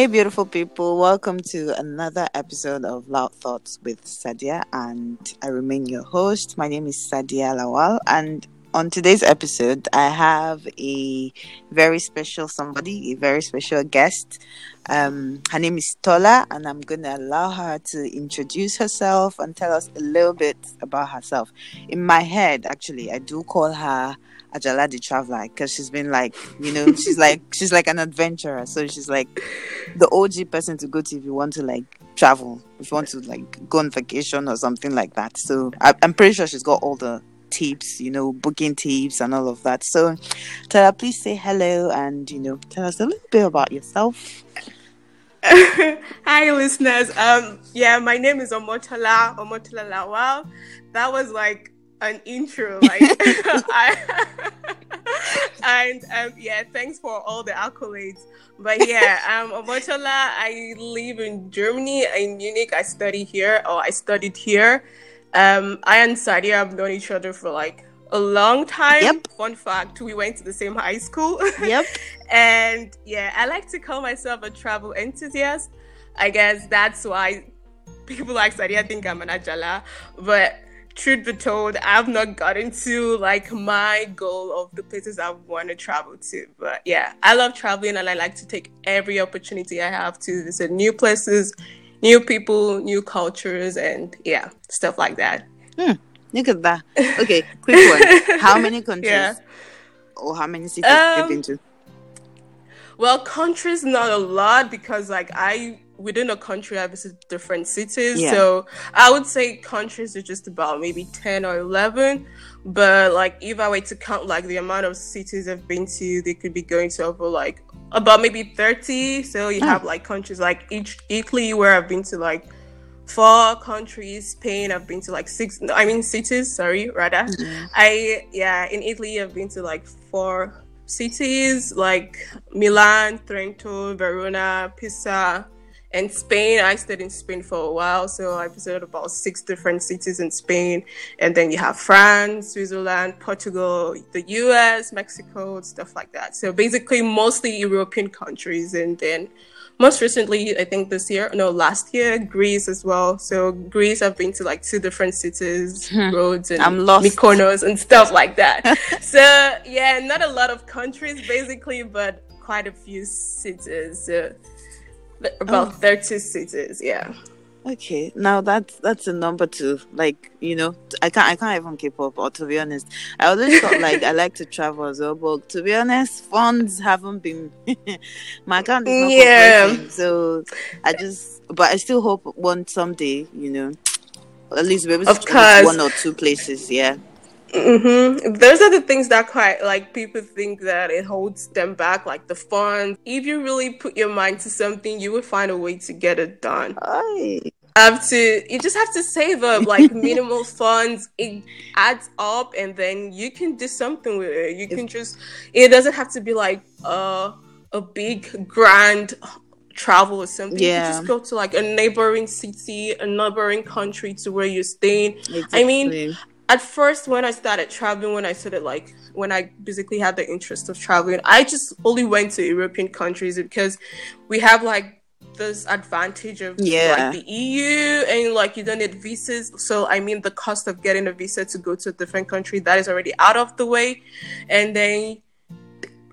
Hey, beautiful people, welcome to another episode of Loud Thoughts with Sadia, and I remain your host. My name is Sadia Lawal, and on today's episode, I have a very special somebody, a very special guest. Um, her name is Tola, and I'm going to allow her to introduce herself and tell us a little bit about herself. In my head, actually, I do call her Ajala the traveler because she's been like, you know, she's like she's like an adventurer. So she's like the OG person to go to if you want to like travel, if you want to like go on vacation or something like that. So I, am pretty sure she's got all the tips, you know, booking tips and all of that. So Tola, please say hello and you know tell us a little bit about yourself. Hi, listeners. Um, yeah, my name is Omotola Omotola Lawal. That was like an intro like I, and um, yeah thanks for all the accolades. But yeah um Omotola, I live in Germany in Munich. I study here or I studied here. Um I and Sadia have known each other for like a long time. Yep. fun fact we went to the same high school. Yep. And yeah I like to call myself a travel enthusiast. I guess that's why people like Sadia think I'm an Ajala. But truth be told, I've not gotten to like my goal of the places I want to travel to. But yeah, I love traveling and I like to take every opportunity I have to visit new places, new people, new cultures, and yeah, stuff like that. Hmm. Look at that. Okay, quick one. How many countries yeah. or how many cities um, have you been to? Well, countries not a lot because like I within a country, I visit different cities. Yeah. So I would say countries are just about maybe 10 or 11. But like, if I were to count like the amount of cities I've been to, they could be going to over like about maybe 30. So you oh. have like countries like each Italy, where I've been to like four countries. Spain, I've been to like six, I mean, cities, sorry, rather. Mm-hmm. I, yeah, in Italy, I've been to like four cities like Milan, Trento, Verona, Pisa, and Spain, I stayed in Spain for a while, so I visited about six different cities in Spain. And then you have France, Switzerland, Portugal, the US, Mexico, stuff like that. So basically, mostly European countries. And then most recently, I think this year, no, last year, Greece as well. So Greece, I've been to like two different cities, hmm. Rhodes and I'm lost. Mykonos and stuff like that. so yeah, not a lot of countries basically, but quite a few cities. So about oh. 30 cities yeah okay now that's that's a number two like you know i can't i can't even keep up or to be honest i always thought like i like to travel as well but to be honest funds haven't been my account is not yeah so i just but i still hope one someday you know at least maybe of course. one or two places yeah Mm-hmm. Those are the things that quite like people think that it holds them back, like the funds. If you really put your mind to something, you will find a way to get it done. Aye. Have to you just have to save up like minimal funds. It adds up, and then you can do something with it. You can just. It doesn't have to be like a a big grand travel or something. Yeah. You just go to like a neighboring city, a neighboring country to where you're staying. Exactly. I mean, at first when I started traveling, when I started like when I basically had the interest of traveling, I just only went to European countries because we have like this advantage of yeah. like the EU and like you don't need visas. So I mean the cost of getting a visa to go to a different country that is already out of the way. And then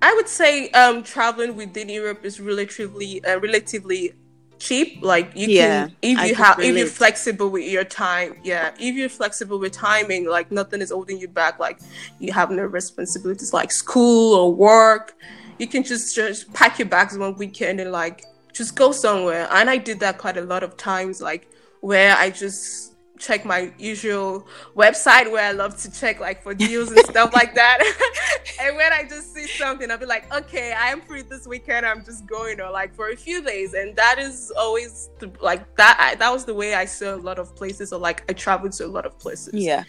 I would say um traveling within Europe is relatively uh, relatively cheap like you yeah, can if you have if you're flexible with your time yeah if you're flexible with timing like nothing is holding you back like you have no responsibilities like school or work you can just just pack your bags one weekend and like just go somewhere. And i did that quite a lot of times like where i just check my usual website where I love to check like for deals and stuff like that. and when I just see something, I'll be like, okay, I am free this weekend. I'm just going or like for a few days. And that is always the, like that. I, that was the way I saw a lot of places or like I traveled to a lot of places. Yeah.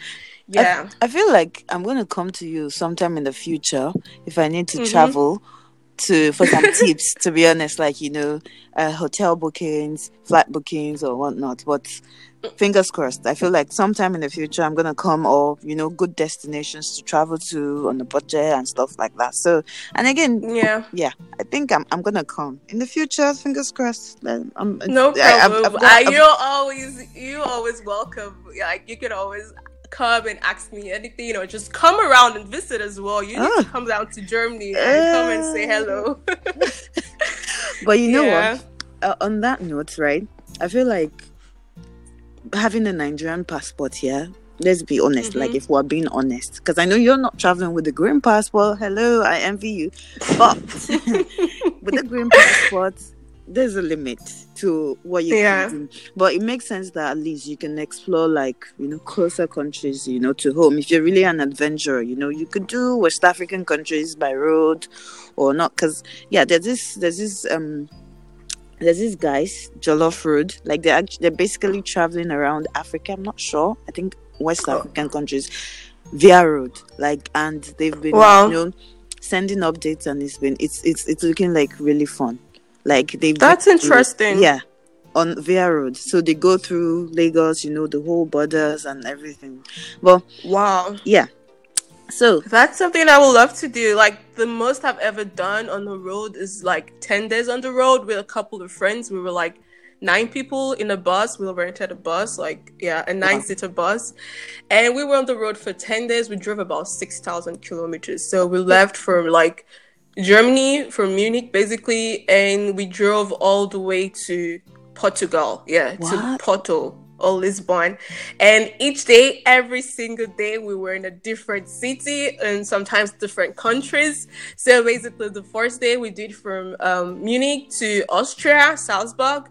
Yeah. I, I feel like I'm going to come to you sometime in the future if I need to mm-hmm. travel to for some tips to be honest like you know uh, hotel bookings flight bookings or whatnot but fingers crossed. I feel like sometime in the future I'm gonna come or you know good destinations to travel to on a budget and stuff like that. So and again, Yeah. yeah, I think I'm I'm gonna come in the future. Fingers crossed. I'm, No I- problem. Uh, I've- you're always you always welcome. Like you can always come and ask me anything, or just come around and visit as well. You need Ah. to come down to Germany and come and say hello. but you know Yeah. what? Uh, on that note, right? I feel like having a Nigerian passport here. Let's be honest. Like, Mhm. if we're being honest, because I know you're not traveling with the green passport. Hello, I envy you. But with the green passport, there's a limit to what you Yeah. can do. But it makes sense that at least you can explore like you know closer countries, you know, to home. If you're really an adventurer, you know, you could do West African countries by road or not. Because yeah, there's this there's this um there's these guys Jollof Road, like they're act- they're basically traveling around Africa. I'm not sure. I think West Oh. African countries via road, like, and they've been Wow. you know sending updates, and it's been it's it's it's looking like really fun. Like they've That's interesting. yeah, on via road. So they go through Lagos, you know, the whole borders and everything. Well, Wow. yeah. So That's something I would love to do. Like the most I've ever done on the road is like ten days on the road with a couple of friends. We were like nine people in a bus. We rented a bus, like yeah, a nine seater bus, and we were on the road for ten days. We drove about six thousand kilometers. So we left from like Germany, from Munich, basically, and we drove all the way to Portugal. Yeah, to Porto or Lisbon. And each day, every single day, we were in a different city and sometimes different countries. So basically, the first day we did from um, Munich to Austria, Salzburg.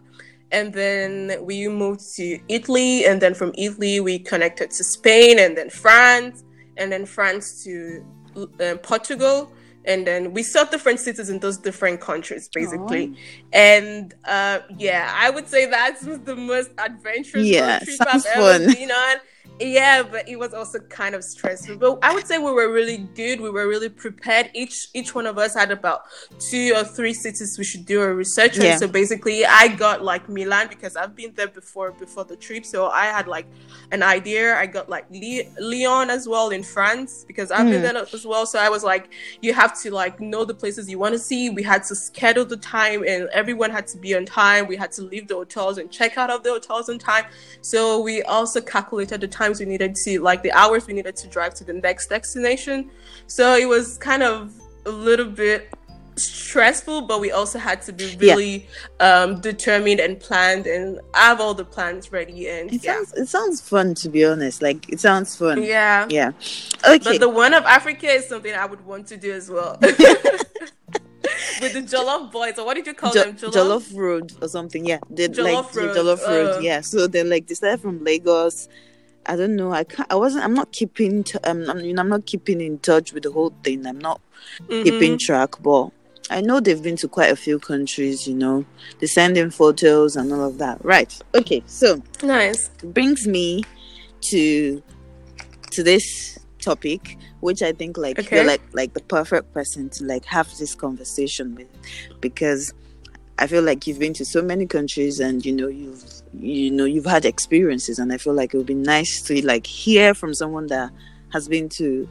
And then we moved to Italy. And then from Italy, we connected to Spain and then France. And then France to um, Portugal. And then we saw different cities in those different countries, basically. And uh, yeah, I would say that's the most adventurous trip I've ever fun. been on. Yeah, but it was also kind of stressful. But I would say we were really good. We were really prepared. Each each one of us had about two or three cities we should do a research on. Yeah. So basically, I got like Milan because I've been there before before the trip. So I had like an idea. I got like Le- Lyon as well in France because I've been Mm. there as well. So I was like, you have to like know the places you want to see. We had to schedule the time, and everyone had to be on time. We had to leave the hotels and check out of the hotels on time. So we also calculated the times we needed to, like the hours we needed to drive to the next destination. So it was kind of a little bit stressful, but we also had to be Yeah. really um, determined and planned and have all the plans ready. And it yeah, sounds it sounds fun to be honest. Like it sounds fun. yeah. Yeah. Okay. But the one of Africa is something I would want to do as well. With the Jollof boys, or what did you call Jo- them? Jollof Road or something. Yeah, they like Jollof the Road, Jollof Road. uh. yeah, so they're like they started from Lagos. I don't know. I can't. I wasn't. I'm not keeping. T- um, I'm, you know, I'm not keeping in touch with the whole thing. I'm not Mhm. keeping track, but I know they've been to quite a few countries. You know, they send in photos and all of that. Right. Okay. So Nice. brings me to to this topic which i think like Okay. you're like like the perfect person to like have this conversation with because i feel like you've been to so many countries and you know you've you know you've had experiences and i feel like it would be nice to like hear from someone that has been to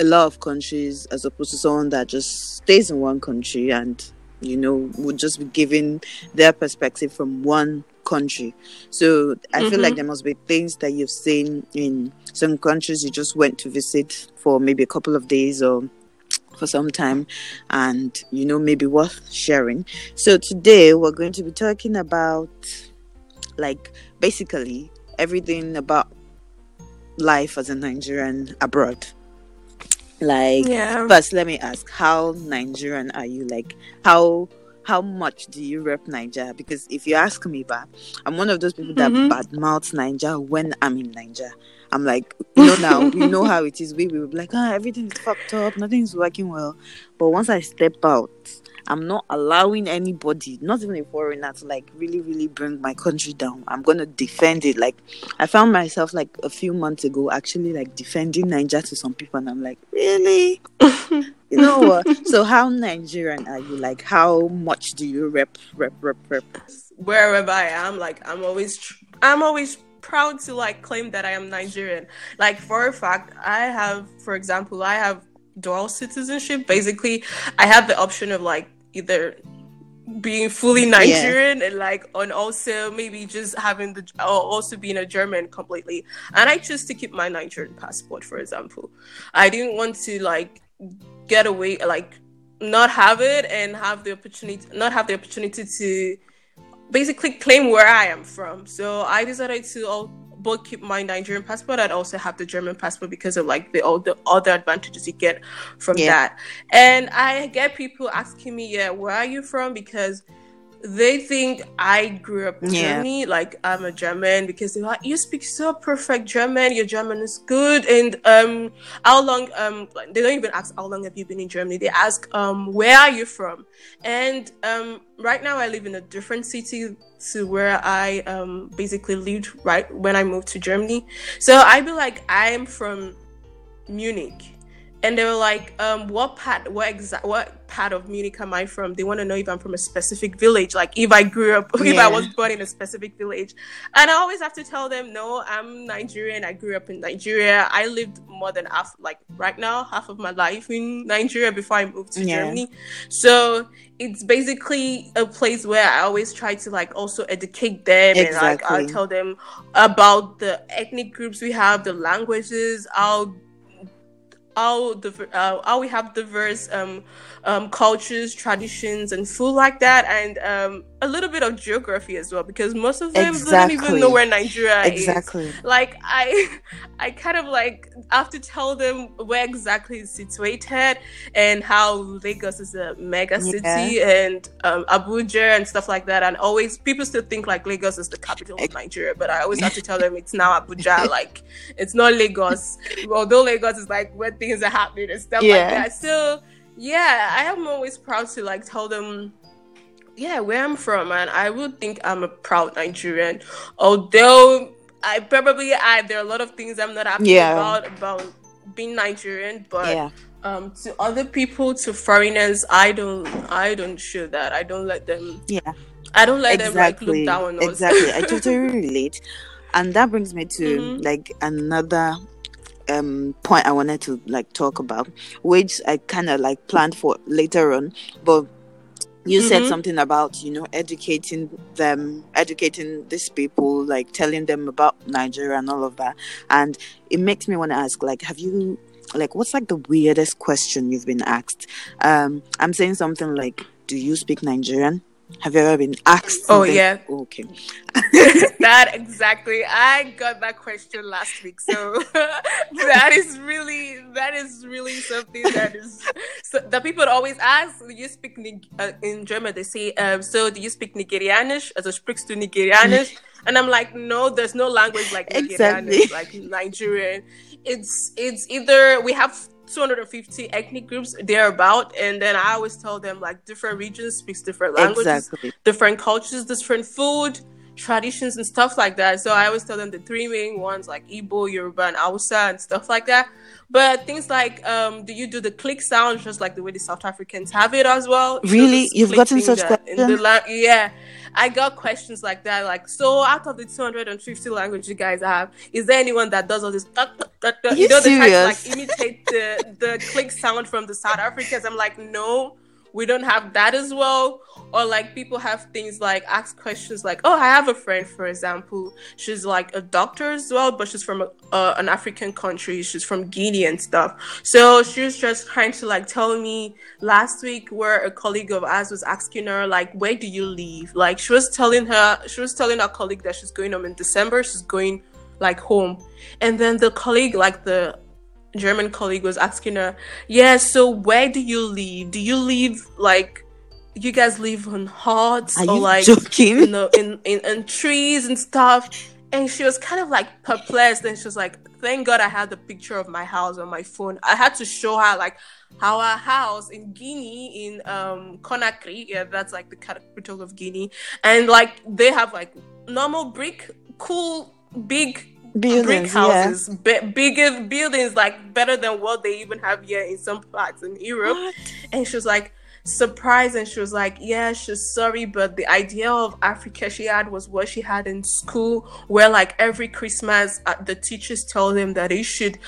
a lot of countries as opposed to someone that just stays in one country and you know would just be giving their perspective from one country so i feel like Mhm. there must be things that you've seen in some countries you just went to visit for maybe a couple of days or for some time and you know maybe worth sharing so today we're going to be talking about like basically everything about life as a nigerian abroad like Yeah. First, let me ask, how Nigerian are you? Like, how how much do you rep Naija? Because if you ask me, but I'm one of those people that Mhm. badmouth Naija when I'm in Naija. I'm like, you know, now we know how it is. We will be like, ah, everything is fucked up, nothing's working well. But once I step out, I'm not allowing anybody, not even a foreigner, to like really, really bring my country down. I'm gonna defend it. Like, I found myself like a few months ago actually like defending Naija to some people, and I'm like, really? you know what? so how Nigerian are you? Like how much do you rep rep rep rep? Wherever I am, like I'm always, tr- I'm always proud to like claim that I am Nigerian. Like for a fact, I have, for example, I have dual citizenship. Basically, I have the option of like either being fully Nigerian yeah. and like and also maybe just having the or also being a German completely. And I choose to keep my Nigerian passport, for example. I didn't want to like get away like not have it and have the opportunity not have the opportunity to basically claim where I am from. So I decided to all both keep my Nigerian passport and also have the German passport because of like the all the other advantages you get from yeah. that. And I get people asking me, yeah, where are you from? Because they think I grew up in yeah. Germany, like I'm a German, because they're like, you speak so perfect German, your German is good. And um, how long? Um, they don't even ask how long have you been in Germany. They ask, um, where are you from? And um, right now I live in a different city to where I um basically lived right when I moved to Germany. So I'd be like, I'm from Munich and they were like, um, "What part? What exact? What part of Munich am I from?" They want to know if I'm from a specific village, like if I grew up, yeah. if I was born in a specific village. And I always have to tell them, "No, I'm Nigerian. I grew up in Nigeria. I lived more than half, like right now, half of my life in Nigeria before I moved to yeah. Germany. So it's basically a place where I always try to like also educate them exactly. and like I tell them about the ethnic groups we have, the languages, how how the uh, how we have diverse um, um, cultures, traditions, and food like that, and um, a little bit of geography as well, because most of them exactly. don't even know where Nigeria exactly. is. Exactly. Like I, I kind of like have to tell them where exactly it's situated and how Lagos is a mega city yeah. and um, Abuja and stuff like that. And always people still think like Lagos is the capital of Nigeria, but I always have to tell them it's now Abuja. like it's not Lagos, although Lagos is like where things are happening and stuff yeah. like that. So yeah, I am always proud to like tell them yeah, where I'm from, and I would think I'm a proud Nigerian. Although I probably I there are a lot of things I'm not happy yeah. about about being Nigerian, but yeah. um to other people, to foreigners, I don't I don't show that. I don't let them Yeah. I don't let exactly. them like look down on us. Exactly. I totally relate. And that brings me to mm-hmm. like another um point I wanted to like talk about, which I kinda like planned for later on. But you mm-hmm. said something about you know educating them educating these people like telling them about nigeria and all of that. And it makes me want to ask like have you like what's like the weirdest question you've been asked? Um i'm saying something like do you speak nigerian have you ever been asked? Oh yeah. Okay. that exactly. I got that question last week, so that is really that is really something that is so, that people always ask. Do you speak uh, in German? They say, um, "So do you speak Nigerianisch?" Also sprichst du Nigerianisch? and I'm like, no, there's no language like Nigerianisch, exactly. like Nigerian. It's it's either we have 250 ethnic groups thereabout and then i always tell them like different regions speaks different languages exactly. different cultures different food traditions and stuff like that. So i always tell them the three main ones like Igbo, yoruba and hausa and stuff like that. But things like um do you do the click sound just like the way the south africans have it as well? Really? you've gotten such questions? la- yeah I got questions like that, like, so out of the 250 language you guys have, is there anyone that does all this? you, you know, they try to like imitate the the click sound from the South Africans. I'm like, no, we don't have that as well. Or like people have things like ask questions like oh i have a friend for example. She's like a doctor as well but she's from a, uh, an african country. She's from guinea and stuff. So she was just trying to like tell me last week where a colleague of ours was asking her like where do you live? Like she was telling her she was telling our colleague that she's going home in december. She's going like home. And then the colleague like the German colleague was asking her, "Yeah, so where do you live? Do you live like you guys live on huts Are or like joking? you know in, in in trees and stuff?" And she was kind of like perplexed, and she was like, "Thank God I had the picture of my house on my phone. I had to show her like how our house in Guinea in um Conakry, yeah, that's like the capital of Guinea, and like they have like normal brick, cool, big buildings, brick houses, yeah. bigger buildings, like better than what they even have here in some parts in Europe. What? And she was like, surprised and she was like, Yeah, she's sorry, but the idea of Africa she had was what she had in school, where like every Christmas uh, the teachers tell them that they should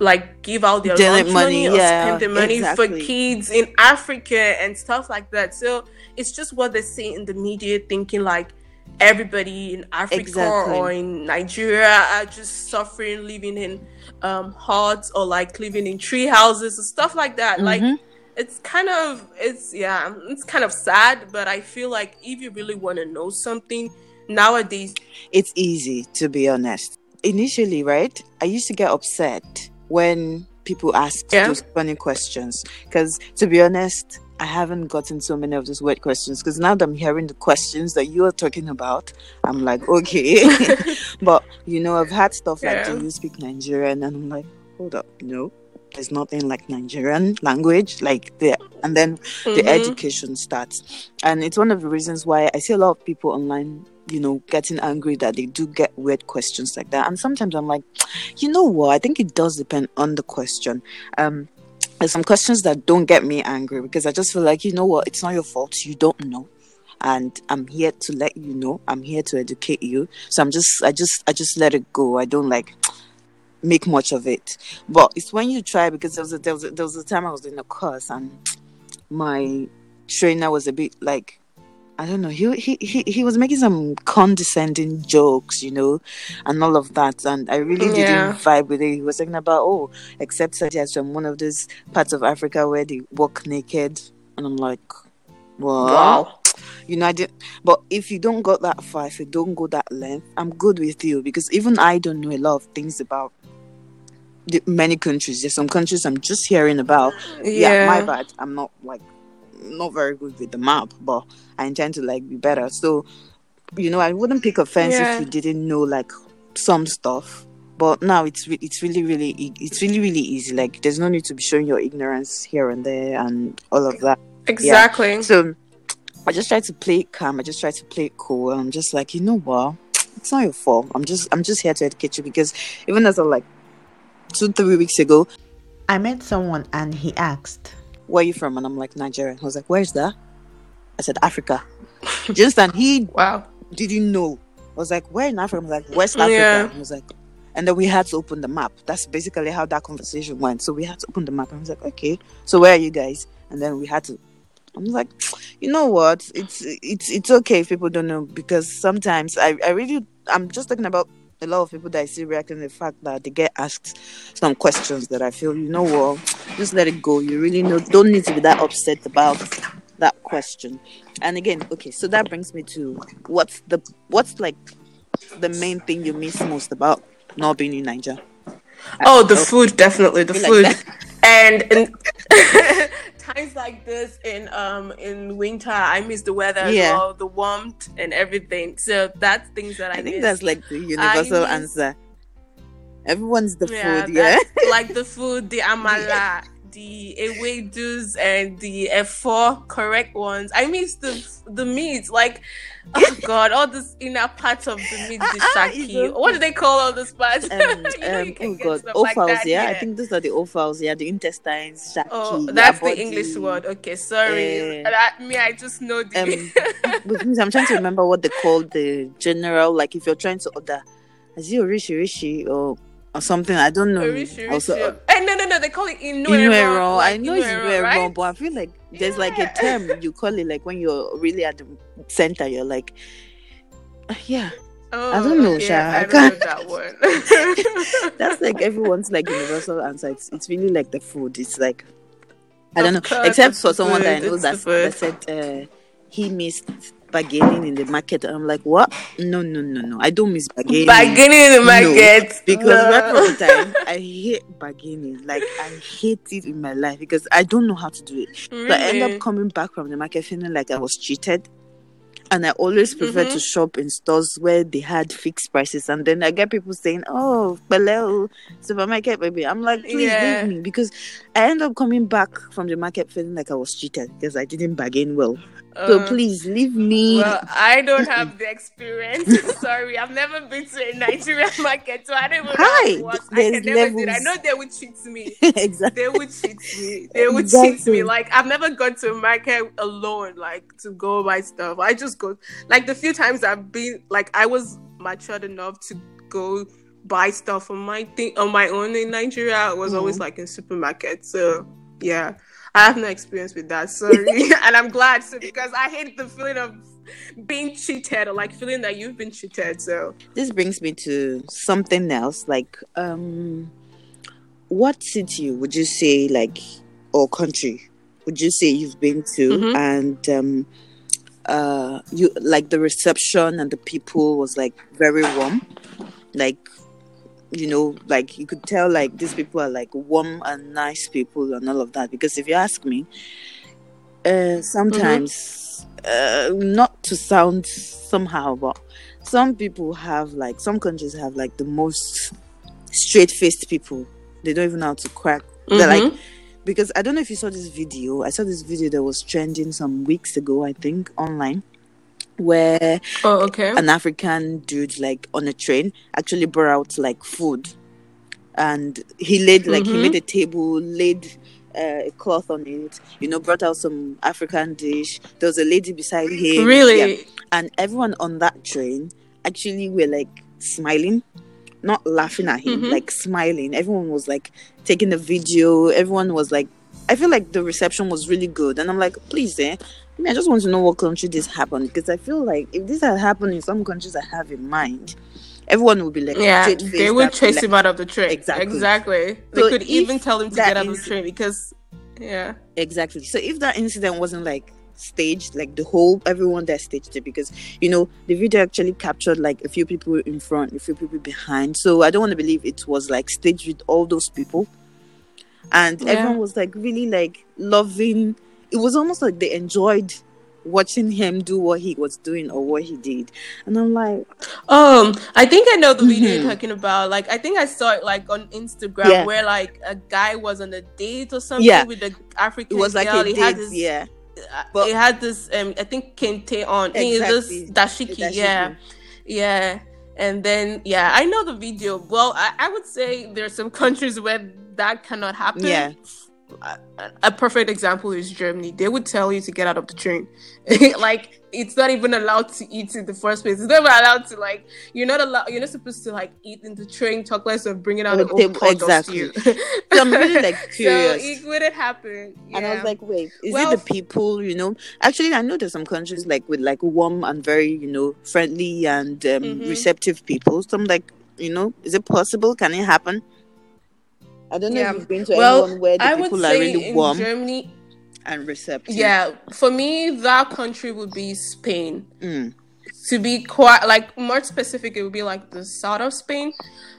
like give out their money, money or yeah, spend the money exactly. for kids in Africa and stuff like that. So it's just what they see in the media, thinking like everybody in Africa exactly. or in Nigeria are just suffering, living in um, huts or like living in tree houses and stuff like that. Mm-hmm. Like it's kind of it's yeah, it's kind of sad, but I feel like if you really want to know something nowadays, it's easy to be honest. Initially, right? I used to get upset when people ask yeah. those funny questions. Because to be honest, I haven't gotten so many of those weird questions. Because now that I'm hearing the questions that you are talking about, I'm like, okay. but you know, I've had stuff yeah. like, do you speak Nigerian? And I'm like, hold up, no. There's nothing like Nigerian language, like there, and then mm-hmm. the education starts, and it's one of the reasons why I see a lot of people online you know, getting angry that they do get weird questions like that. And sometimes I'm like, you know what? I think it does depend on the question. Um, there's some questions that don't get me angry because I just feel like, you know what? It's not your fault. You don't know. And I'm here to let you know. I'm here to educate you. So I'm just, I just, I just let it go. I don't like make much of it. But it's when you try because there was a, there was a, there was a time I was in a course and my trainer was a bit like I don't know. He, he he he was making some condescending jokes, you know, and all of that. And I really yeah. didn't vibe with it. He was talking about oh, except that he's from one of those parts of Africa where they walk naked, and I'm like, what? wow. You know, I did. But if you don't go that far, if you don't go that length, I'm good with you because even I don't know a lot of things about many countries. There's some countries I'm just hearing about. Yeah, yeah my bad. I'm not like not very good with the map, but I intend to like be better. So, you know, I wouldn't pick offense yeah. if you didn't know like some stuff. But now it's re- it's really really it's really really easy. Like there's no need to be showing your ignorance here and there and all of that. Exactly. Yeah. So I just try to play it calm. I just try to play it cool. I'm just like, you know what? It's not your fault. I'm just I'm just here to educate you because even as of like two three weeks ago, I met someone and he asked, where are you from? And I'm like, Nigeria. I was like, where's that? I said, Africa. Just and he wow didn't know. I was like, where in Africa? I was like, West Africa. Yeah. I was like, and then we had to open the map. That's basically how that conversation went. So we had to open the map. I was like, okay, so where are you guys? And then we had to. I'm like, you know what? It's it's it's okay if people don't know because sometimes I I really I'm just talking about a lot of people that I see reacting to the fact that they get asked some questions that I feel, you know what, just let it go. You really know, don't need to be that upset about that question. And again, okay, so that brings me to what's the what's like the main thing you miss most about not being in Nigeria? Oh, the food, definitely the food. Like and, and times like this in um in winter i miss the weather yeah. well, the warmth and everything. So that's things that i, I think miss. that's like the universal answer. Everyone's the yeah, food yeah. like the food the amala the ewedus and the F4 correct ones. I miss the the meat. Like, oh god, all this inner part of the meat, the ah, shaki. what do they call all those parts? Um, um, oh god, offals. Like yeah, I think those are the offals. Yeah, the intestines, shaki. Oh, that's the English word. Okay, sorry. Uh, that, me, I just know the. Um, I'm trying to remember what they call the general. Like, if you're trying to order, is it rishi rishi or or something. I don't know. Also, uh, hey, no, no, no. They call it Inuero. Like I know it's Inuero, right? but I feel like there's yeah. like a term you call it like when you're really at the center. You're like, uh, yeah. Oh, I don't know, okay. Sha. I, can't. that one. That's like everyone's like universal answer. It's it's really like the food. It's like I don't know, except for someone that I know that, that said uh, he missed bargaining in the market. I'm like, what? No, no, no, no. I don't miss bargaining. Bargaining in the market. No, because no. right from the time I hate bargaining. Like I hate it in my life because I don't know how to do it. Really? So I end up coming back from the market feeling like I was cheated. And I always prefer mm-hmm. to shop in stores where they had fixed prices. And then I get people saying, Oh, hello, supermarket baby. I'm like, please yeah. leave me because I end up coming back from the market feeling like I was cheated because I didn't bargain well. So Uh, please leave me. Well, I don't have the experience. Sorry, I've never been to a Nigerian market, so I don't even know Hi, it works. I can never do. I know they would cheat me. exactly. They would cheat me. They would cheat me. Like I've never gone to a market alone, like to go buy stuff. I just go. Like the few times I've been, like I was matured enough to go buy stuff on my thing on my own in Nigeria. It was always Mhm. like in supermarkets. So yeah. I have no experience with that, sorry, and I'm glad so because I hate the feeling of being cheated or like feeling that you've been cheated. So This brings me to something else. Like, um, what city would you say, like, or country would you say you've been to, Mhm. and um, uh, you like the reception and the people was like very warm, like. You know, like you could tell, like these people are like warm and nice people and all of that. Because if you ask me, uh, sometimes, uh, not to sound somehow, but some people have like some countries have like the most straight faced people. They don't even know how to crack. They're like Mhm. because I don't know if you saw this video. I saw this video that was trending some weeks ago, I think, online, where oh okay, an African dude like on a train actually brought out like food, and he laid like he Mhm. made a table, laid uh, a cloth on it, you know, brought out some African dish. There was a lady beside him, really. yeah. and everyone on that train actually were like smiling, not laughing at him, Mhm. like smiling. Everyone was like taking the video. Everyone was like, I feel like the reception was really good, and I'm like, please, eh. I mean, I just want to know what country this happened because I feel like if this had happened in some countries I have in mind, everyone would be like, Yeah, they would chase like- him out of the train. Exactly. Exactly. They So could even tell him to get out of the train because, yeah. Exactly. So if that incident wasn't like staged, like the whole everyone that staged it, because you know the video actually captured like a few people in front, a few people behind. So I don't want to believe it was like staged with all those people, and Yeah. everyone was like really like loving. It was almost like they enjoyed watching him do what he was doing or what he did, and I'm like, Um, I think I know the video Mhm. you're talking about. Like, I think I saw it like on Instagram Yeah. where like a guy was on a date or something Yeah. with the African it was like girl. a he had this, yeah. uh, But- it had this um, I think kente on. I think it's Exactly. This dashiki, Dashiki. yeah. Yeah. And then yeah, I know the video. Well, I, I would say there are some countries where that cannot happen. Yeah. A, a perfect example is Germany. They would tell you to get out of the train. like it's not even allowed to eat in the first place. It's never allowed to like you're not allowed you're not supposed to like eat in the train, talk less of bringing out the pot exactly. stew. So I'm really like so it wouldn't happen. And I was like, wait, is Well, it the people, you know? Actually, I know there's some countries like with like warm and very, you know, friendly and um, Mhm. receptive people. So I'm like, you know, is it possible? Can it happen? I don't know Yeah. if you've been to Well, anyone where the I would people are really in warm Germany, and receptive. yeah, for me that country would be Spain. Mm. to be quite like more specific it would be like the south of spain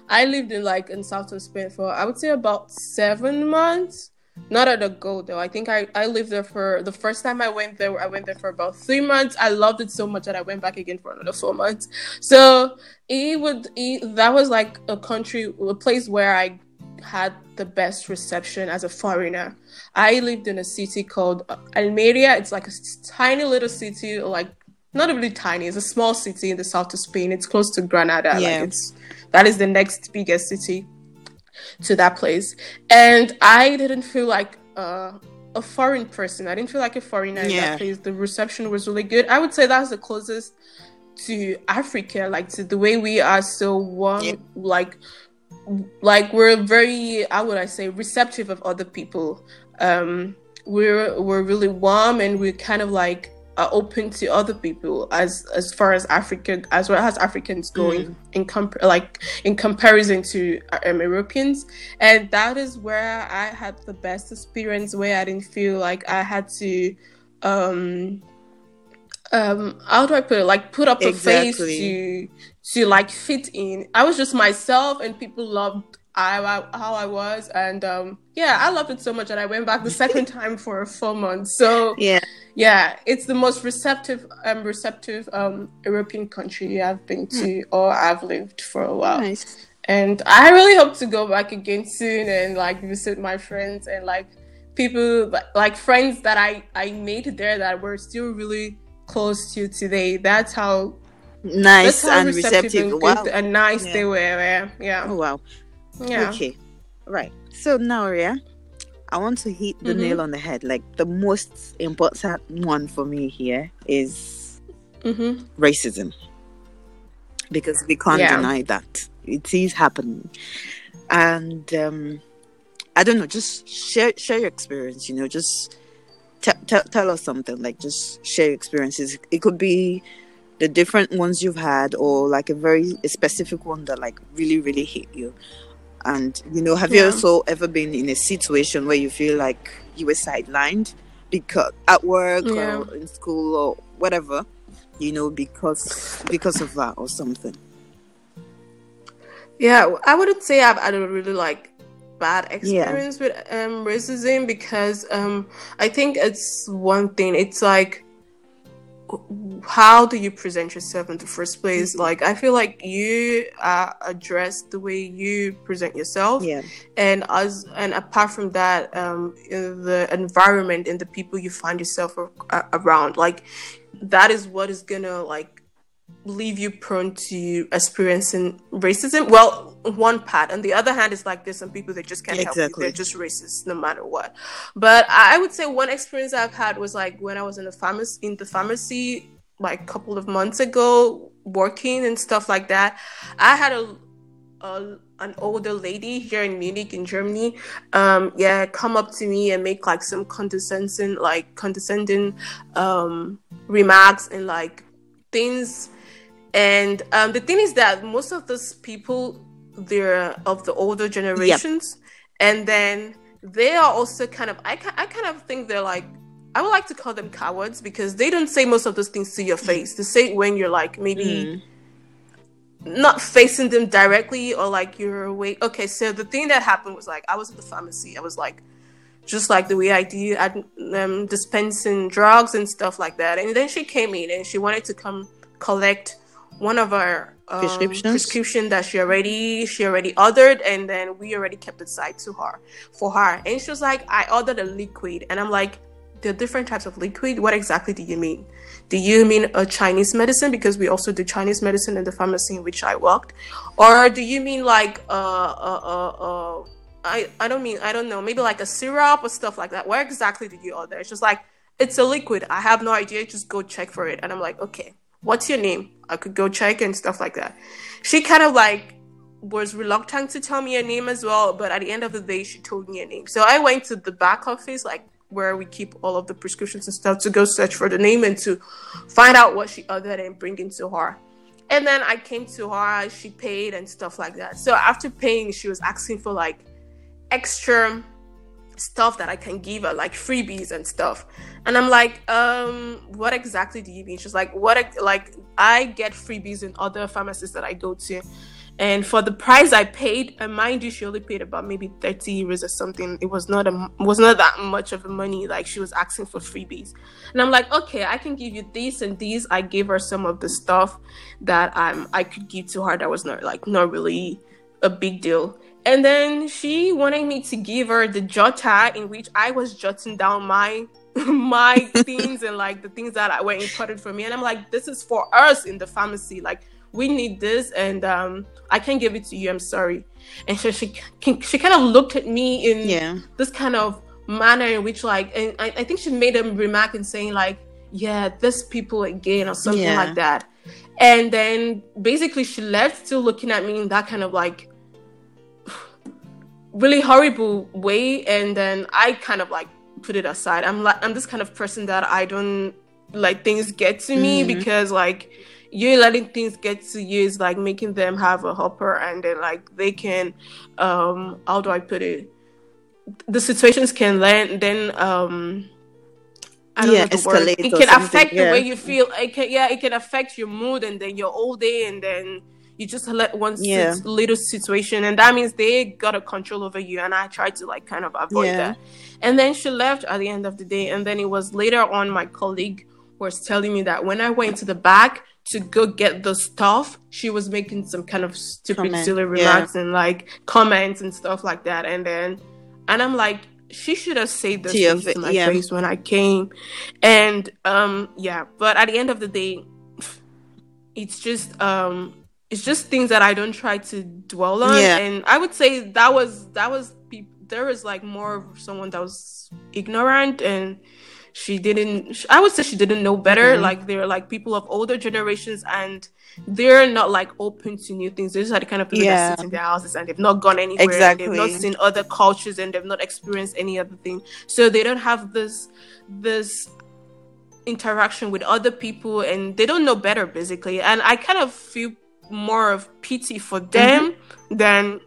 i lived in like in south of spain for i would say about seven months not at a go though i think i i lived there for the first time i went there i went there for about three months i loved it so much that i went back again for another four months so it would it, that was like a country a place where i had the best reception as a foreigner i lived in a city called almeria it's like a tiny little city like not really tiny. It's a small city in the south of Spain. It's close to Granada. Yeah. Like it's that is the next biggest city to that place. And I didn't feel like uh, a foreign person. I didn't feel like a foreigner in that place. The reception was really good. I would say that's the closest to Africa, like to the way we are so warm, Yep. like like we're very how would I say receptive of other people. Um we're we're really warm and we're kind of like are open to other people as as far as Africa as well as Africans going Mm. in comp- like in comparison to um, Europeans and that is where I had the best experience where I didn't feel like I had to um um how do I put it like put up a face to to like fit in I was just myself and people loved I, I- how I was and um yeah I loved it so much that I went back the second time for four months so Yeah. yeah it's the most receptive um receptive um European country I've been to or I've lived for a while Nice. and I really hope to go back again soon and like visit my friends and like people like friends that I I made there that were still really close to today. That's how nice that's and receptive, and, wow. and nice yeah. they were. Yeah. Oh wow. Yeah. Okay. Right. So now, yeah, I want to hit the mm-hmm. nail on the head. Like the most important one for me here is mm-hmm. racism, because we can't yeah. deny that it is happening, and um, I don't know. Just share share your experience. You know, just t- t- tell us something. Like just share your experiences. It could be the different ones you've had, or like a very a specific one that like really really hit you. And you know, have yeah. you also ever been in a situation where you feel like you were sidelined because at work yeah. or in school or whatever, you know, because because of that or something? Yeah, I wouldn't say I've had a really like bad experience yeah. with um, racism because um, I think it's one thing. It's like how do you present yourself in the first place? Mm-hmm. like i feel like you are addressed the way you present yourself. Yeah. And as and apart from that um the environment and the people you find yourself around like that is what is gonna like leave you prone to experiencing racism. Well, one part. On the other hand, it's like there's some people that just can't exactly. help you. They're just racist no matter what. But I would say one experience I've had was like when I was in the pharmacy in the pharmacy like a couple of months ago working and stuff like that. I had a, a an older lady here in Munich in Germany, um, yeah, come up to me and make like some condescending, like condescending um, remarks and like things and um, the thing is that most of those people, they're of the older generations, yep. and then they are also kind of. I I kind of think they're like. I would like to call them cowards because they don't say most of those things to your face. They say it when you're like maybe. Mm not facing them directly or like you're away. Okay, so the thing that happened was like I was at the pharmacy. I was like, just like the way I do, i um, dispensing drugs and stuff like that. And then she came in and she wanted to come collect one of our um, prescription that she already she already ordered and then we already kept it side to her for her and she was like i ordered a liquid and i'm like there are different types of liquid what exactly do you mean do you mean a chinese medicine because we also do chinese medicine in the pharmacy in which i worked or do you mean like uh uh uh, uh I, I don't mean I don't know maybe like a syrup or stuff like that. Where exactly did you order? It's just like it's a liquid. I have no idea. Just go check for it. And I'm like, okay what's your name? I could go check and stuff like that. She kind of like was reluctant to tell me a name as well, but at the end of the day, she told me a name. So I went to the back office, like where we keep all of the prescriptions and stuff, to go search for the name and to find out what she ordered and bring it to her. And then I came to her, she paid and stuff like that. So after paying, she was asking for like extra stuff that I can give her, like freebies and stuff. And I'm like, um, what exactly do you mean? She's like, what, like, I get freebies in other pharmacies that I go to. And for the price I paid, and mind you, she only paid about maybe 30 euros or something. It was not a, was not that much of a money. Like she was asking for freebies. And I'm like, okay, I can give you this and these. I gave her some of the stuff that um I could give to her that was not like not really a big deal. And then she wanted me to give her the jotter in which I was jotting down my my things and like the things that were important for me. And I'm like, this is for us in the pharmacy. Like we need this, and um, I can't give it to you. I'm sorry. And so she she kind of looked at me in yeah. this kind of manner in which like, and I, I think she made a remark and saying like, yeah, this people again or something yeah. like that. And then basically she left, still looking at me in that kind of like really horrible way and then i kind of like put it aside i'm like i'm this kind of person that i don't like things get to me mm-hmm. because like you letting things get to you is like making them have a hopper and then like they can um how do i put it the situations can then then um I don't yeah, know the word. It can affect yeah. the way you feel. It can, yeah, it can affect your mood and then your whole day, and then you just let one yeah. sit, little situation and that means they got a control over you and i tried to like kind of avoid yeah. that and then she left at the end of the day and then it was later on my colleague was telling me that when i went to the back to go get the stuff she was making some kind of stupid Comment. silly remarks yeah. and like comments and stuff like that and then and i'm like she should have said this to my yeah. face when I came, and um, yeah. But at the end of the day, it's just um, it's just things that I don't try to dwell on, Yeah. and I would say that was that was there was like more of someone that was ignorant and she didn't i would say she didn't know better Mhm. like they're like people of older generations and they're not like open to new things they're just like the kind of people Yeah. that sit in their houses and they've not gone anywhere and they've not seen other cultures and they've not experienced any other thing so they don't have this this interaction with other people and they don't know better basically and i kind of feel more of pity for them than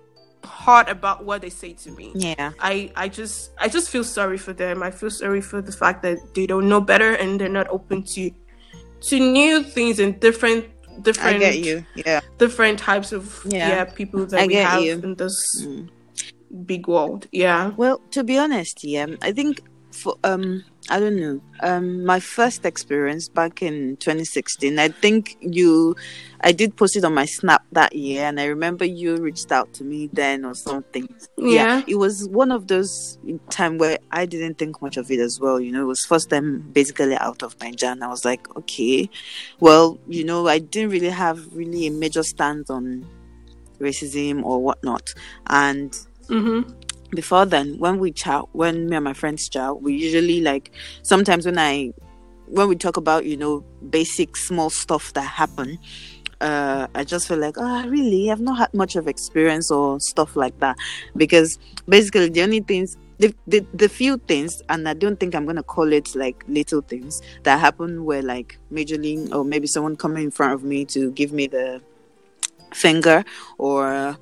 hard about what they say to me Yeah. I I just I just feel sorry for them. I feel sorry for the fact that they don't know better and they're not open to to new things and different different I get you. Yeah. different types of Yeah. yeah, people that I we have you. in this Mm. big world. Yeah. Well, to be honest, yeah, I think for um I don't know. Um my first experience back in 2016, I think you I did post it on my snap that year and I remember you reached out to me then or something. Yeah. It was one of those time where I didn't think much of it as well, you know. It was first time basically out of Nigeria and I was like, okay, well, you know, I didn't really have really a major stance on racism or whatnot. And Mm-hmm. Before then when we chat when me and my friends chat we usually like sometimes when i when we talk about you know basic small stuff that happen uh i just feel like oh really? I've not had much of experience or stuff like that. Because basically the only things the, the, the few things and i don't think i'm gonna call it like little things that happen were like majorly or maybe someone coming in front of me to give me the finger or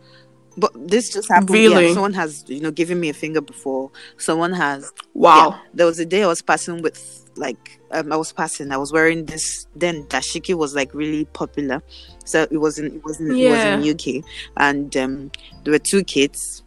but this just happened Really? yeah, someone has you know given me a finger before someone has Wow. yeah, there was a day I was passing with like um, I was passing. I was wearing this. Then dashiki was like really popular, so it was in it was in, Yeah. it was in UK, and um, there were two kids.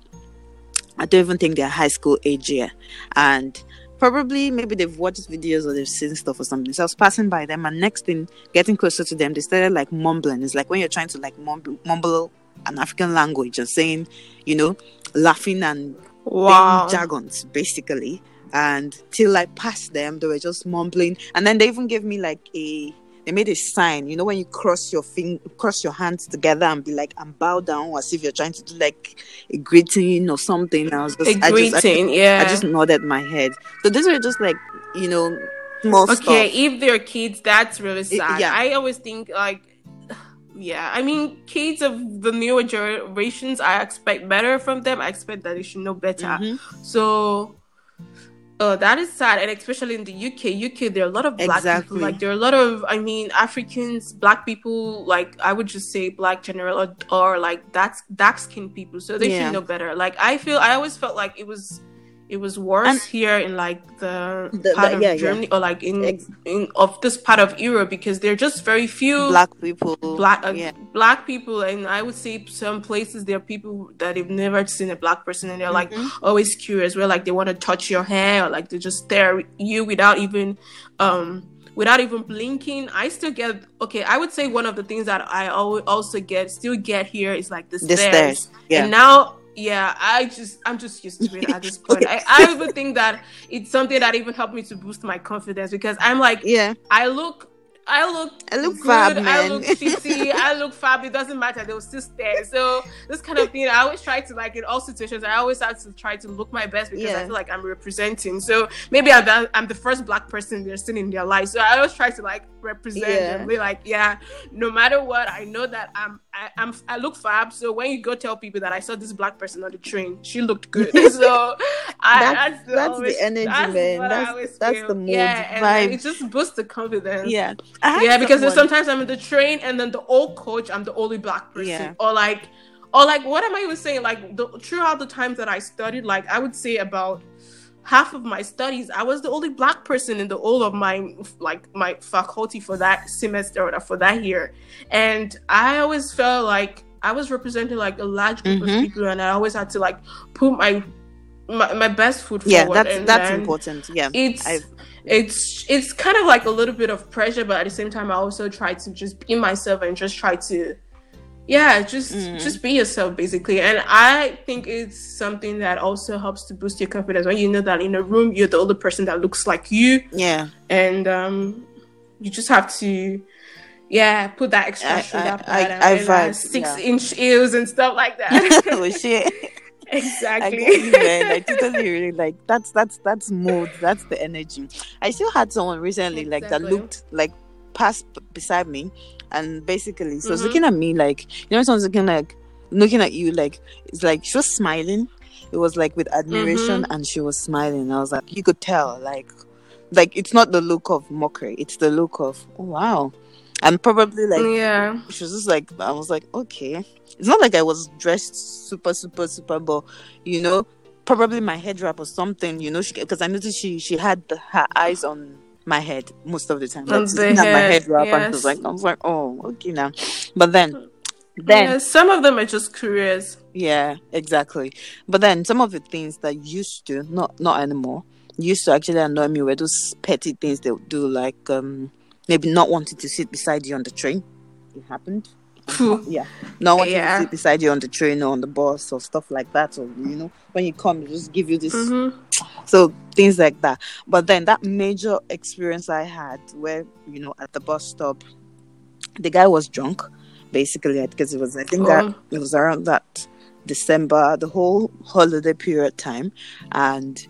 I don't even think they're high school age yet, and probably maybe they've watched videos or they've seen stuff or something. So I was passing by them, and next thing, getting closer to them, they started like mumbling. It's like when you're trying to like mumble, mumble an African language and saying, you know, laughing and Wow. jargons basically and till i passed them they were just mumbling and then they even gave me like a they made a sign you know when you cross your fing- cross your hands together and be like and bow down as if you're trying to do like a greeting or something i was just A I just, I, greeting, yeah. I just nodded my head so these were just like you know small okay, stuff if they're kids, that's really sad. yeah. I always think like yeah, I mean kids of the newer generations I expect better from them. I expect that they should know better. Mhm. So uh, that is sad, and especially in the UK. UK, there are a lot of black Exactly. people. Like there are a lot of, I mean, Africans, black people. Like I would just say black general or, or like that's dark skinned people. So they Yeah. should know better. Like I feel, I always felt like it was, it was worse And- here in like the, The- part the- of yeah, yeah. Germany or like in Ex- in of this part of Europe because there are just very few black people. Black uh, yeah. black people and i would say some places there are people that have never seen a black person and they're like Mhm. always curious where like they want to touch your hair or like they just stare at you without even um without even blinking. I still get okay i would say one of the things that i al- also get still get here is like the the stares. stairs yeah. And now yeah i just i'm just used to it at this point I, I even think that it's something that even helped me to boost my confidence because i'm like yeah I look, I look, I look good, fab, I look shitty, I look fab. It doesn't matter. They will still stare. So this kind of thing, I always try to like in all situations. I always have to try to look my best because I feel like I'm representing. So maybe I'm the, I'm the first black person they're seeing in their life. So I always try to like represent Yeah. and be like, yeah, no matter what, I know that I'm I, I'm I look fab. So when you go tell people that I saw this black person on the train, she looked good. so I, That's- that's, that's always- the energy, that's man. That's- that's the mood, Yeah, vibe. it just boosts the confidence. yeah Yeah, because sometimes I'm in the train and then the old coach, I'm the only black person. Yeah. Or like or like what am I even saying? Like the, throughout the times that I studied, like I would say about half of my studies, I was the only black person in the whole of my like my faculty for that semester or for that year. And I always felt like I was representing like a large group Mhm. of people and I always had to like put my my, my best foot yeah forward. that's and that's important yeah It's I've- it's it's kind of like a little bit of pressure but at the same time i also try to just be myself and just try to yeah just Mhm. just be yourself basically and i think it's something that also helps to boost your confidence when you know that in a room you're the only person that looks like you Yeah. and um you just have to yeah put that extra I- I- I- I wear, like, six yeah. inch heels and stuff like that oh shit. Exactly get you, man. I totally really like that's that's that's mood. That's the energy. I still had someone recently like that looked like passed beside me, and basically, so was Mhm. looking at me like you know, someone's looking like looking at you like it's like she was smiling. It was like with admiration, Mm-hmm. and she was smiling. I was like, you could tell, like, like it's not the look of mockery. It's the look of oh, wow, and probably like yeah she was just like I was like, okay. It's not like I was dressed super, super, super, but you know, probably my head wrap or something, you know, because I noticed she she had the, her eyes on my head most of the time. Like, the at my head, head wrap and she was yes. like, I was like, oh, okay now. But then, then yeah, some of them are just curious yeah, exactly. But then some of the things that used to, not not anymore, used to actually annoy me were those petty things they would do, like um maybe not wanting to sit beside you on the train. It happened. Yeah. Not wanting Yeah. to sit beside you on the train or on the bus or stuff like that. Or you know, when you come, they just give you this Mhm. so things like that. But then that major experience I had where, you know, at the bus stop, the guy was drunk, basically, because it was I think that Oh. it was around that December, the whole holiday period time, and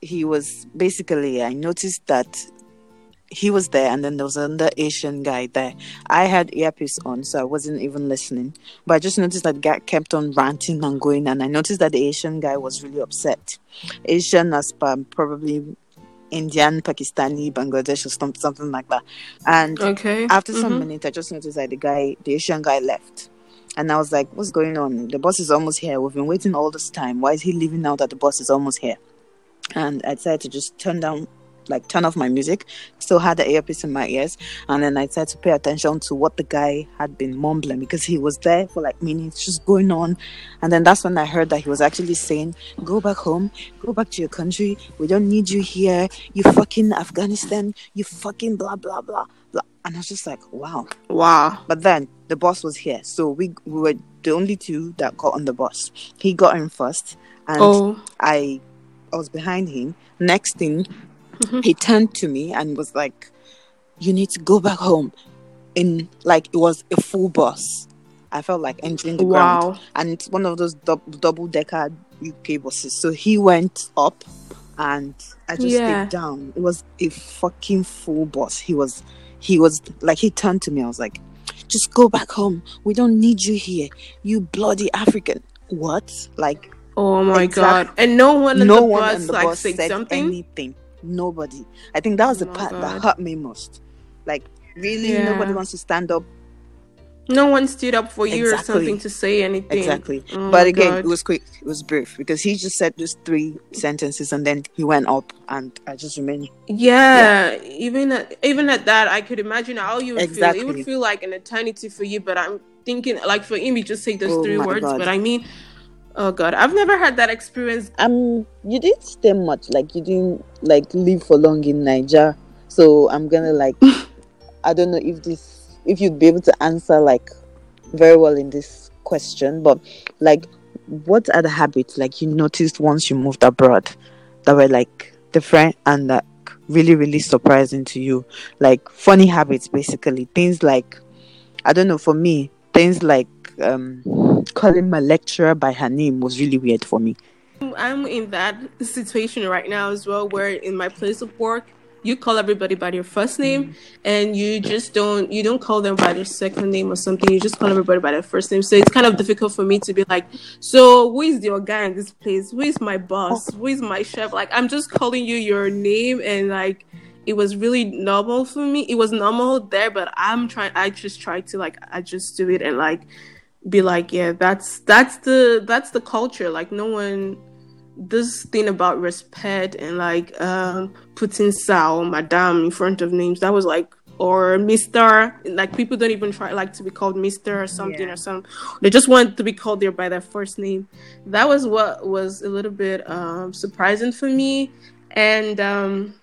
he was basically. I noticed that he was there, and then there was another Asian guy there. I had earpiece on, so I wasn't even listening. But I just noticed that guy kept on ranting and going, and I noticed that the Asian guy was really upset. Asian as probably Indian, Pakistani, Bangladesh, or something like that. And okay after some Mhm. minutes, I just noticed that the guy, the Asian guy, left. And I was like, what's going on? The bus is almost here. We've been waiting all this time. Why is he leaving now that the bus is almost here? And I decided to just turn down, like, turn off my music. Still had the earpiece in my ears. And then I decided to pay attention to what the guy had been mumbling because he was there for like minutes, just going on. And then that's when I heard that he was actually saying, go back home, go back to your country. We don't need you here. You fucking Afghanistan. You fucking blah, blah, blah, blah. And I was just like, wow. wow But then the boss was here, so we we were the only two that got on the bus. He got in first, and oh I I was behind him. Next thing, Mhm. he turned to me and was like, "You need to go back home." In like it was a full bus. I felt like entering the ground, and it's one of those double decker UK buses. So he went up, and I just Yeah. stayed down. It was a fucking full bus. He was, he was like he turned to me. I was like, "Just go back home. We don't need you here. You bloody African." What? Like oh my Exact- god and no one in no the one bus the like bus said said something anything. Nobody. I think that was the Oh part that hurt me most. Like really, Yeah. nobody wants to stand up. no one stood up for you or something to say anything Exactly. Oh but again, God. it was quick. It was brief because he just said those three sentences and then he went up, and I just remained. Yeah, even at, even at that, I could imagine how you would feel. It would feel like an eternity for you. But I'm thinking, like for him, he just say those Oh three words. God. But I mean, oh god, I've never had that experience. Um, you didn't stay much. Like you didn't like live for long in Naija. So I'm gonna like, I don't know if this, if you'd be able to answer like very well in this question, but like, what are the habits like you noticed once you moved abroad that were like different and like really really surprising to you? Like funny habits, basically things like, I don't know. For me, things like um calling my lecturer by her name was really weird for me. I'm in that situation right now as well, where in my place of work, you call everybody by their first name, and you just don't you don't call them by their second name or something. You just call everybody by their first name. So it's kind of difficult for me to be like, so who is your guy in this place? Who is my boss? Who is my chef? Like I'm just calling you your name, and like it was really normal for me. It was normal there, but I'm trying. I just try to like i just do it and like be like, yeah, that's that's the that's the culture. Like no one this thing about respect and like um putting Sal, Madame in front of names, that was like or Mister. Like people don't even try like to be called Mister or something Yeah. or something. They just want to be called there by their first name. That was what was a little bit um surprising for me. And um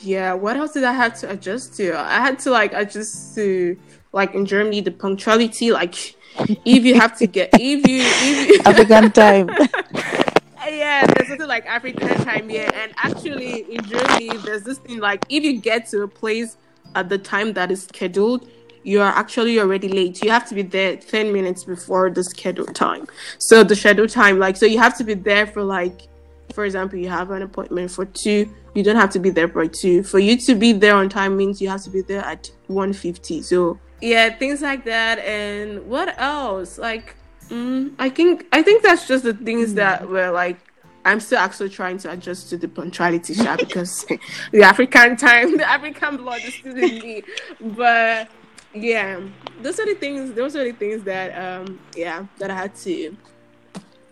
yeah, what else did I have to adjust to? I had to like adjust to like in Germany the punctuality. Like if you have to get if you if you African time. yeah, there's something like African time here, and actually in Germany there's this thing like if you get to a place at the time that is scheduled, you are actually already late. You have to be there 10 minutes before the scheduled time. So the scheduled time, like, so you have to be there for like, for example, you have an appointment for two. You don't have to be there for two. For you to be there on time means you have to be there at 150. So yeah, things like that. And what else? Like, mm, I think I think that's just the things that were like I'm still actually trying to adjust to the punctuality shot because the African time, the African blood is still in me. But yeah, those are the things. Those are the things that um yeah that I had to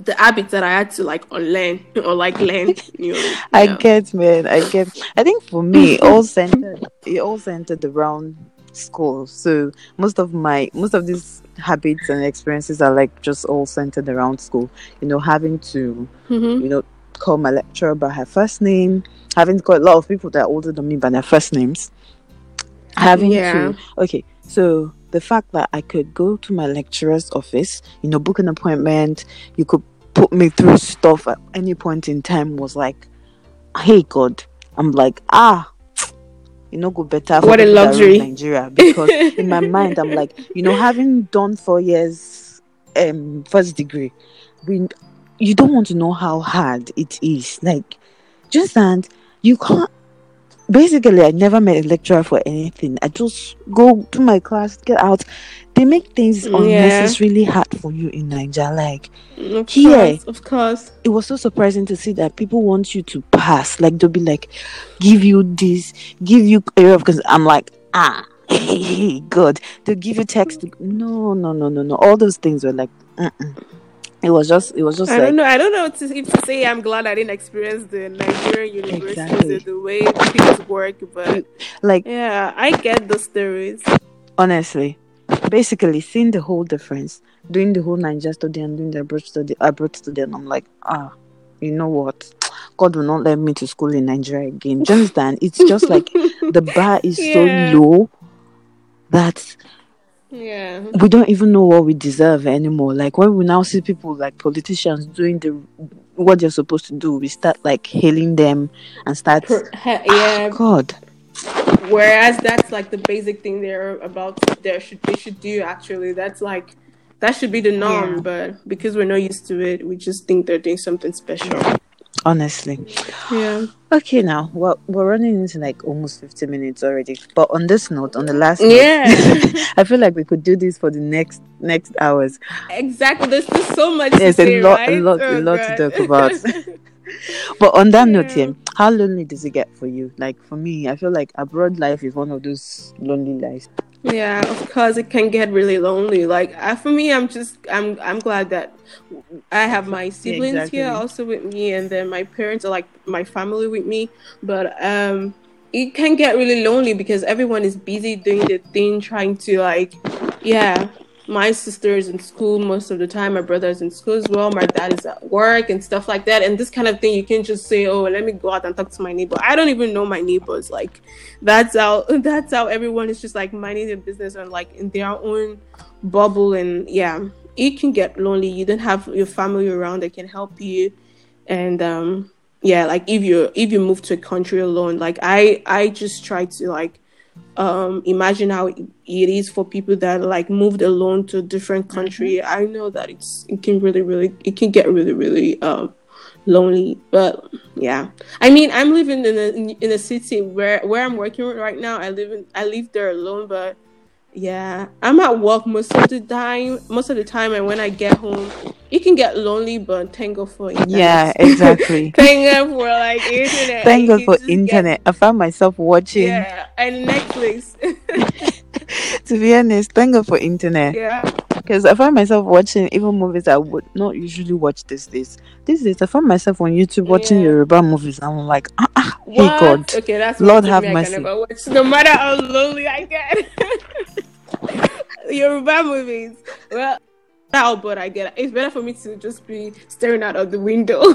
the habits that I had to like unlearn or like learn. You know, I yeah. get, man. I get. I think for me, all centered. It all centered around school. So most of my most of these habits and experiences are like just all centered around school. You know, having to Mhm. you know call my lecturer by her first name, having to call a lot of people that are older than me by their first names, having Yeah. to okay. So the fact that I could go to my lecturer's office, you know, book an appointment, you could put me through stuff at any point in time was like, hey God, I'm like ah. You know, go better. for What a luxury. Nigeria because in my mind I'm like, you know, having done four years um first degree, we you don't want to know how hard it is. Like just and you can't basically I never met a lecturer for anything. I just go to my class, get out. They make things Yeah. unnecessarily hard for you in Nigeria. Like Of Here. course, of course. it was so surprising to see that people want you to pass. Like they'll be like, give you this, give you area of because I'm like, ah, good. They'll give you text. No, no, no, no, no. All those things were like, mm-mm. it was just, it was just I like, don't know. I don't know to, if to say I'm glad I didn't experience the Nigerian universities Exactly. the way things work, but like yeah, I get the stories. honestly, basically seeing the whole difference, doing the whole Naija study and doing the abroad study, abroad study, and I'm like, ah, you know what? God will not let me to school in Nigeria again. Do you understand? It's just like the bar is Yeah. so low that Yeah. we don't even know what we deserve anymore. Like when we now see people like politicians doing the what they're supposed to do, we start like hailing them and start he- yeah. God. Whereas that's like the basic thing they're about. They should they should do actually. That's like that should be the norm. Yeah. But because we're not used to it, we just think they're doing something special. Honestly. Yeah. Okay now. Well we're running into like almost fifty minutes already. But on this note, on the last note, Yeah. I feel like we could do this for the next next hours. exactly. There's just so much. There's a say, lot- a right? lot- a Oh, lot to talk about. But on that note, Yeah. yeah, how lonely does it get for you? Like for me, I feel like abroad life is one of those lonely lives. Yeah, of course it can get really lonely. Like I, for me, I'm just I'm I'm glad that I have my siblings here exactly. also with me, and then my parents are like my family with me. But um, it can get really lonely because everyone is busy doing their thing, trying to like, yeah. My sister is in school most of the time. My brother is in school as well. My dad is at work and stuff like that. And this kind of thing, you can just say, "Oh, let me go out and talk to my neighbor." I don't even know my neighbors. Like, that's how that's how everyone is just like minding their business and like in their own bubble and yeah it can get lonely you don't have your family around that can help you and um yeah like if you if you move to a country alone like i i just try to like um imagine how it is for people that like moved alone to a different country. I know that it's it can really really it can get really really um lonely but yeah. I mean i'm living in a in a city where where i'm working right now. I live in i live there alone but yeah. I'm at work most of the time most of the time and when i get home it can get lonely but thank god for internet. Yeah, exactly. thank god for like internet Thank God for just get- internet. I found myself watching. yeah and netflix To be honest, thank God for internet. yeah Because I find myself watching even movies I would not usually watch these days. These days, I find myself on YouTube watching Yeah. Yoruba movies. and I'm like, ah, ah, hey God. Okay, that's Lord have me mercy. Can never watch, no matter how lonely I get. Yoruba movies. Well, how but I get. It's better for me to just be staring out of the window.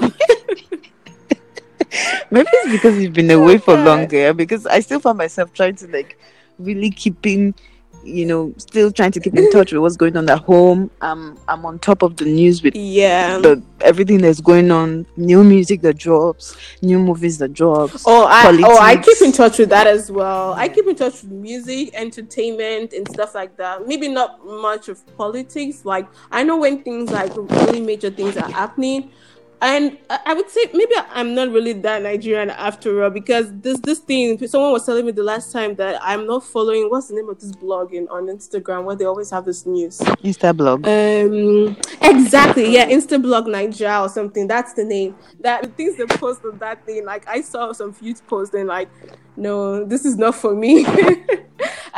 Maybe it's because you've been oh away for longer. Because I still find myself trying to like really keeping you know, still trying to keep in touch with what's going on at home. I'm I'm on top of the news with yeah the everything that's going on, new music that drops, new movies that drops. Oh, I politics. oh I keep in touch with that as well. I keep in touch with music, entertainment, and stuff like that. Maybe not much of politics. Like I know when things like really major things are happening and I would say maybe I'm not really that Nigerian after all because this this thing someone was telling me the last time that I'm not following what's the name of this blogging on Instagram where they always have this news? Insta blog um exactly yeah Insta blog Nigeria or something that's the name. That the things they post on that thing like I saw some few posts and like no this is not for me.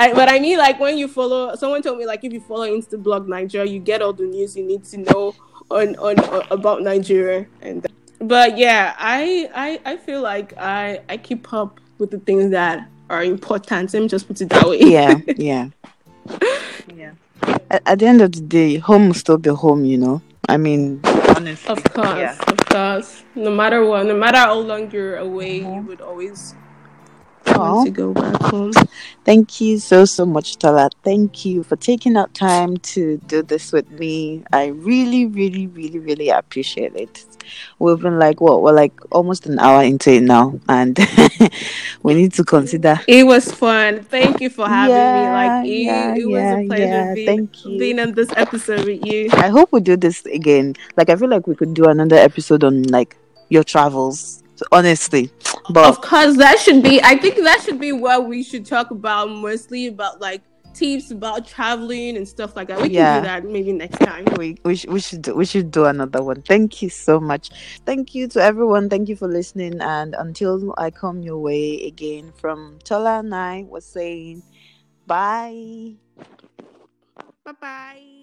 I, but I mean like when you follow someone told me like if you follow Insta blog Nigeria you get all the news you need to know on, on, on about Nigeria and but yeah, I I I feel like I I keep up with the things that are important. Let me just put it that way. Yeah, yeah, yeah. At, at, the end of the day, home will still be home. You know. I mean, honestly. Of course, yeah. of course. No matter what, no matter how long you're away, mm-hmm. you would always want to go back home. Thank you so so much, Tola. Thank you for taking out time to do this with me. I really, really, really, really appreciate it. We've been like what we're like almost an hour into it now, and we need to consider. It was fun. Thank you for having yeah, me. Like it, yeah, it was yeah, a pleasure being, Thank you. being on this episode with you. I hope we do this again. Like I feel like we could do another episode on like your travels honestly. But of course, that should be. I think that should be what we should talk about mostly about like tips about traveling and stuff like that. We yeah. can do that maybe next time. We we, sh- we should do, we should do another one. Thank you so much. Thank you to everyone. Thank you for listening. And until I come your way again, from Tola and I was saying, bye. Bye bye.